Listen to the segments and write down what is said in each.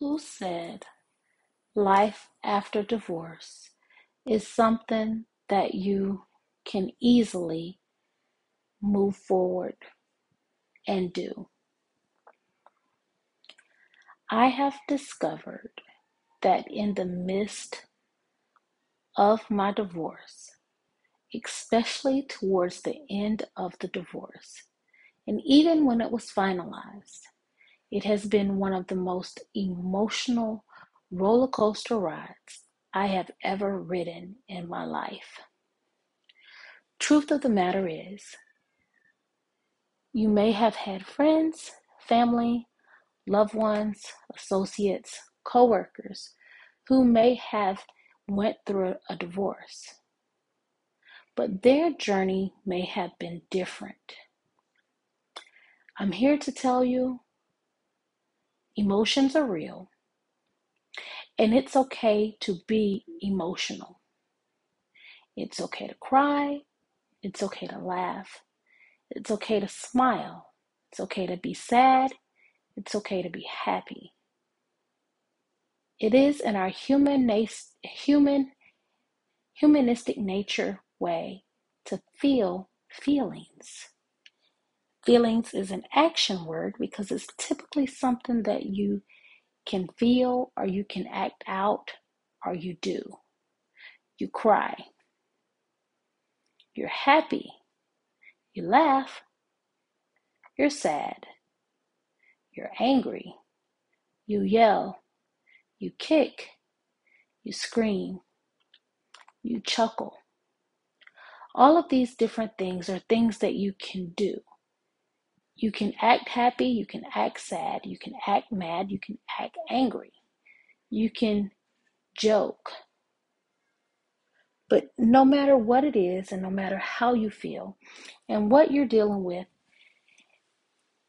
who said life after divorce is something that you can easily move forward and do. I have discovered that in the midst of my divorce, especially towards the end of the divorce, and even when it was finalized, it has been one of the most emotional roller coaster rides I have ever ridden in my life. Truth of the matter is, you may have had friends, family, loved ones, associates, coworkers who may have went through a divorce. But their journey may have been different. I'm here to tell you emotions are real and it's okay to be emotional. It's okay to cry. It's okay to laugh. It's okay to smile. It's okay to be sad. It's okay to be happy. It is in our human, human, humanistic nature way to feel feelings. Feelings is an action word because it's typically something that you can feel or you can act out or you do. You cry. You're happy. You laugh. You're sad. You're angry. You yell. You kick. You scream. You chuckle. All of these different things are things that you can do. You can act happy, you can act sad, you can act mad, you can act angry, you can joke. But no matter what it is, and no matter how you feel, and what you're dealing with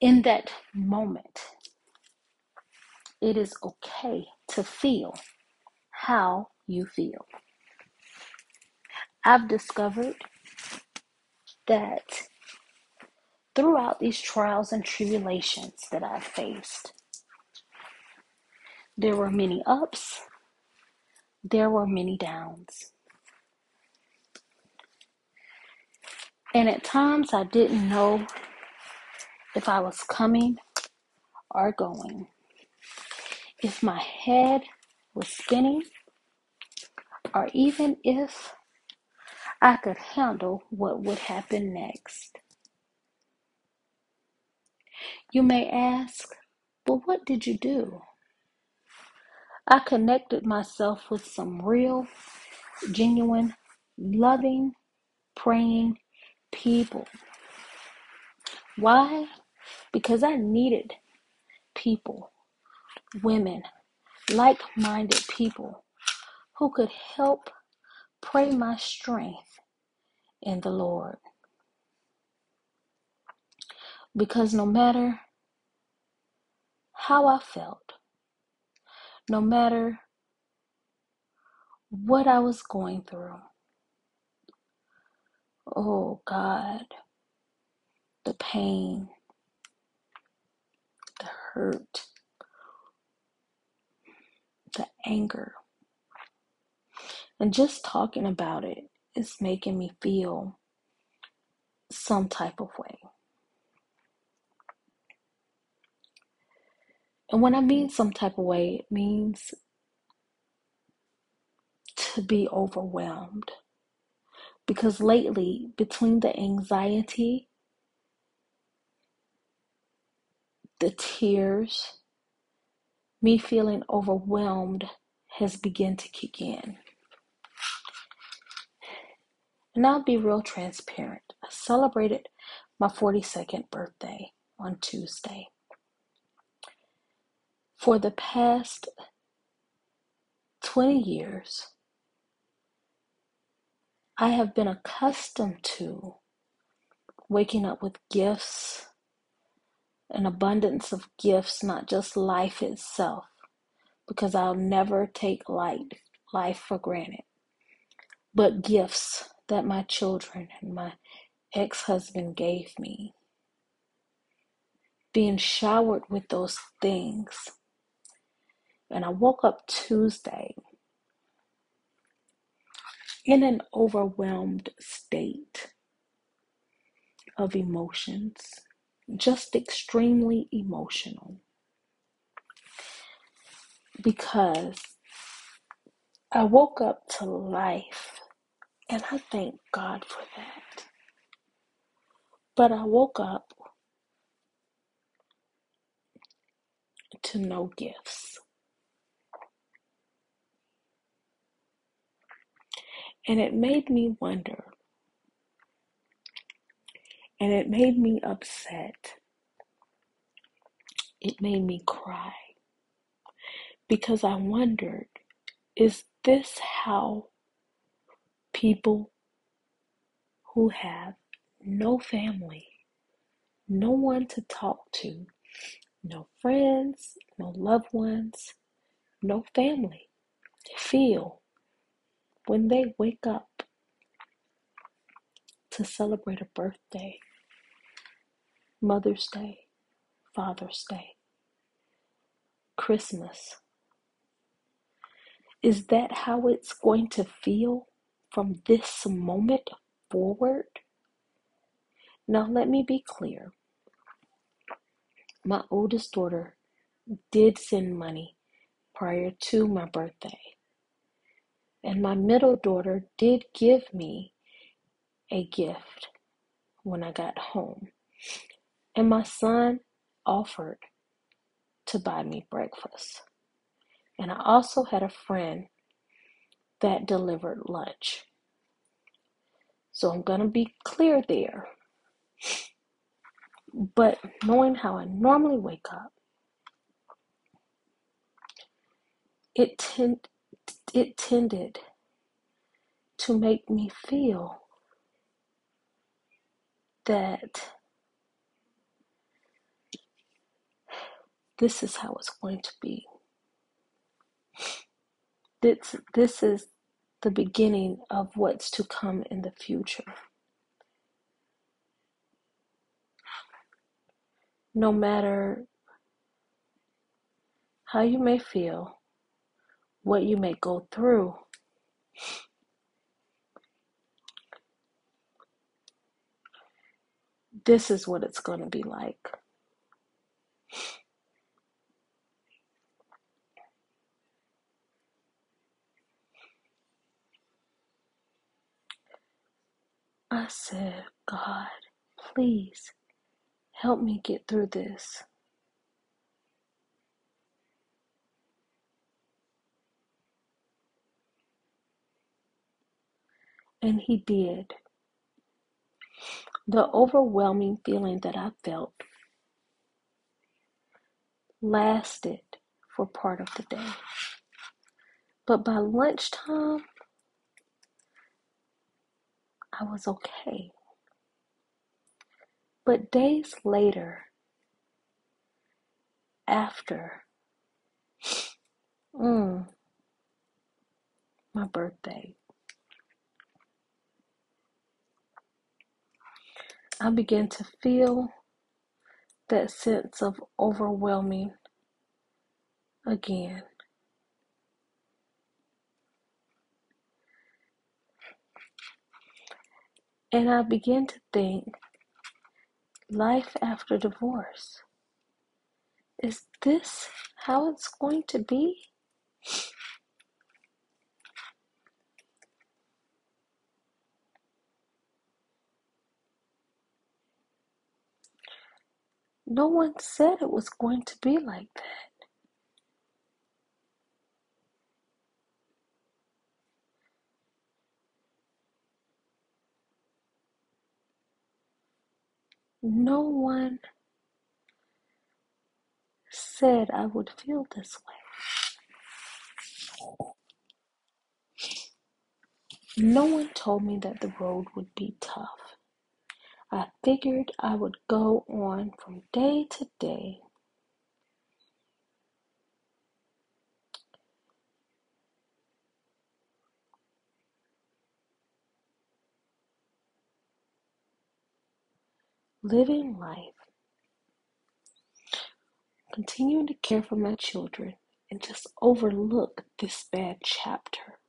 in that moment, it is okay to feel how you feel. I've discovered that throughout these trials and tribulations that I've faced, there were many ups, there were many downs. And at times I didn't know if I was coming or going, if my head was spinning, or even if I could handle what would happen next. You may ask, but what did you do? I connected myself with some real, genuine, loving, praying people. Why? Because I needed people, women, like minded people who could help pray my strength in the Lord. Because no matter how I felt, no matter what I was going through, oh God, the pain, the hurt, the anger, and just talking about it is making me feel some type of way. And when I mean some type of way, it means to be overwhelmed. Because lately, between the anxiety, the tears, me feeling overwhelmed has begun to kick in. And I'll be real transparent. I celebrated my 42nd birthday on Tuesday. For the past 20 years, I have been accustomed to waking up with gifts, an abundance of gifts, not just life itself, because I'll never take light, life for granted, but gifts that my children and my ex husband gave me. Being showered with those things And I woke up Tuesday in an overwhelmed state of emotions, just extremely emotional. Because I woke up to life, and I thank God for that. But I woke up to no gifts. And it made me wonder, and it made me upset. It made me cry because I wondered is this how people who have no family, no one to talk to, no friends, no loved ones, no family feel when they wake up to celebrate a birthday, Mother's Day, Father's Day, Christmas? Is that how it's going to feel from this moment forward? Now, let me be clear. My oldest daughter did send money prior to my birthday, and my middle daughter did give me a gift when I got home, and my son offered to buy me breakfast. And I also had a friend that delivered lunch. So I'm going to be clear there. But knowing how I normally wake up, it tend, it tended to make me feel that this is how it's going to be. This, this is the beginning of what's to come in the future. No matter how you may feel, what you may go through, this is what it's going to be like. I said, God, please help me get through this. And He did. The overwhelming feeling that I felt lasted for part of the day. But by lunchtime, I was okay. But days later, after mm, my birthday, I began to feel that sense of overwhelming again. And I began to think life after divorce. Is this how it's going to be? No one said it was going to be like that. No one said I would feel this way. No one told me that the road would be tough. I figured I would go on from day to day. Living life, continuing to care for my children and just overlook this bad chapter.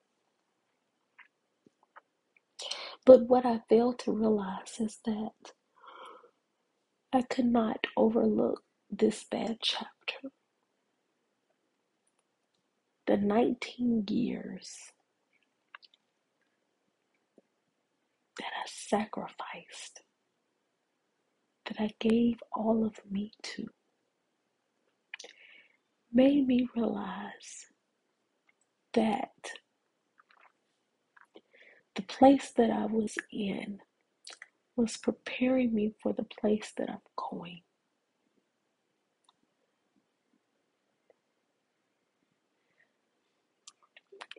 But what I failed to realize is that I could not overlook this bad chapter. The 19 years that I sacrificed, that I gave all of me to, made me realize that the place that I was in was preparing me for the place that I'm going.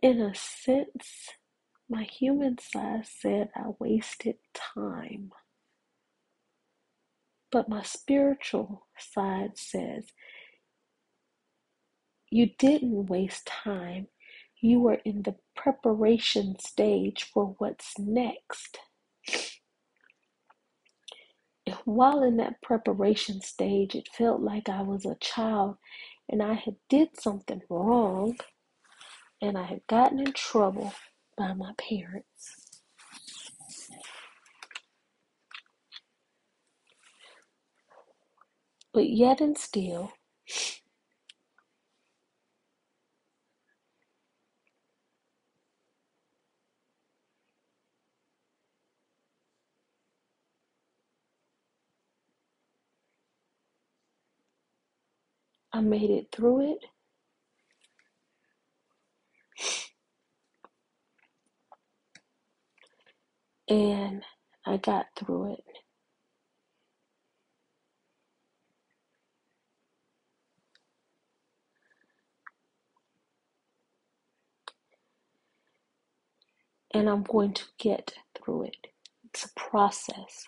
In a sense, my human side said I wasted time. But my spiritual side says you didn't waste time. You were in the preparation stage for what's next. While in that preparation stage, it felt like I was a child and I had did something wrong and I had gotten in trouble by my parents. But yet and still, I made it through it. And I got through it. And I'm going to get through it. It's a process.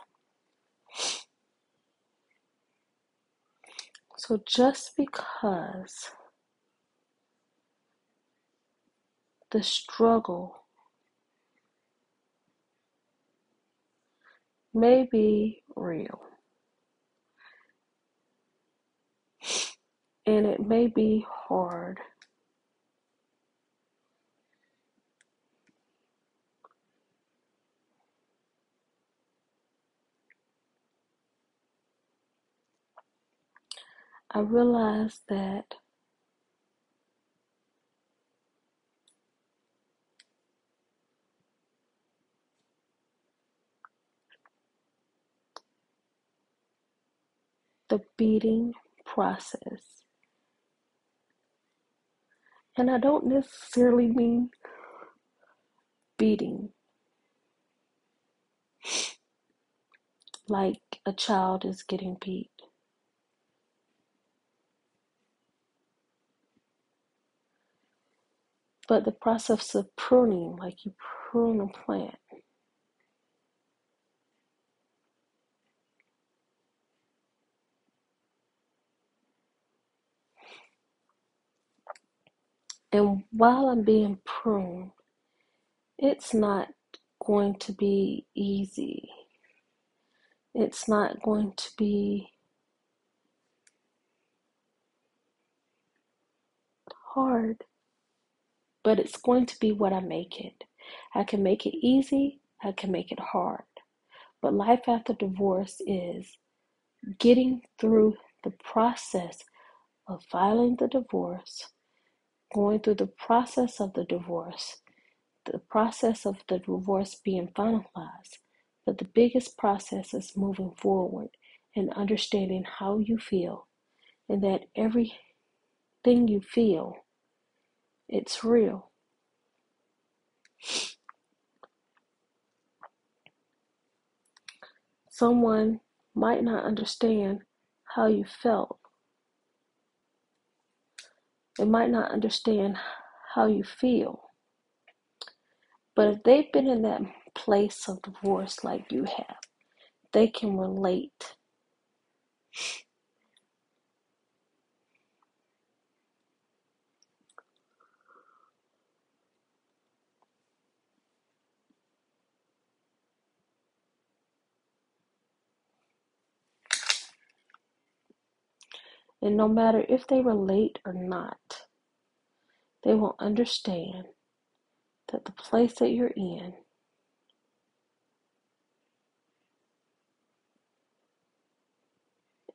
So just because the struggle may be real and it may be hard, I realize that the beating process, and I don't necessarily mean beating like a child is getting beat. But the process of pruning, like you prune a plant, and while I'm being pruned, it's not going to be easy. It's not going to be hard, but it's going to be what I make it. I can make it easy, I can make it hard. But life after divorce is getting through the process of filing the divorce, going through the process of the divorce, the process of the divorce being finalized. But the biggest process is moving forward and understanding how you feel, and that everything you feel, it's real. Someone might not understand how you felt. They might not understand how you feel. But if they've been in that place of divorce like you have, they can relate. And no matter if they relate or not, they will understand that the place that you're in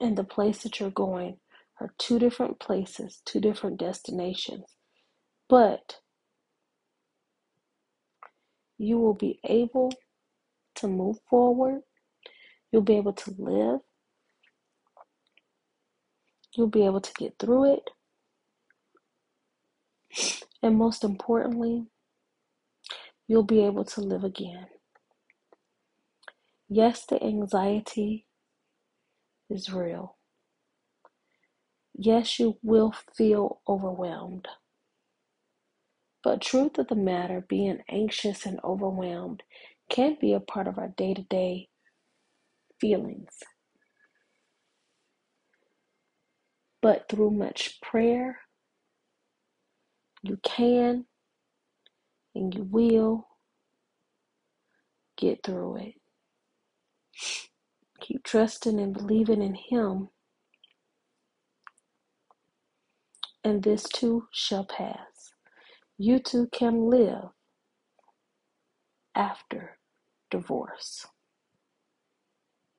and the place that you're going are two different places, two different destinations. But you will be able to move forward. You'll be able to live. You'll be able to get through it. And most importantly, you'll be able to live again. Yes, the anxiety is real. Yes, you will feel overwhelmed. But truth of the matter, being anxious and overwhelmed can be a part of our day to day feelings. But through much prayer, you can and you will get through it. Keep trusting and believing in Him, and this too shall pass. You too can live after divorce.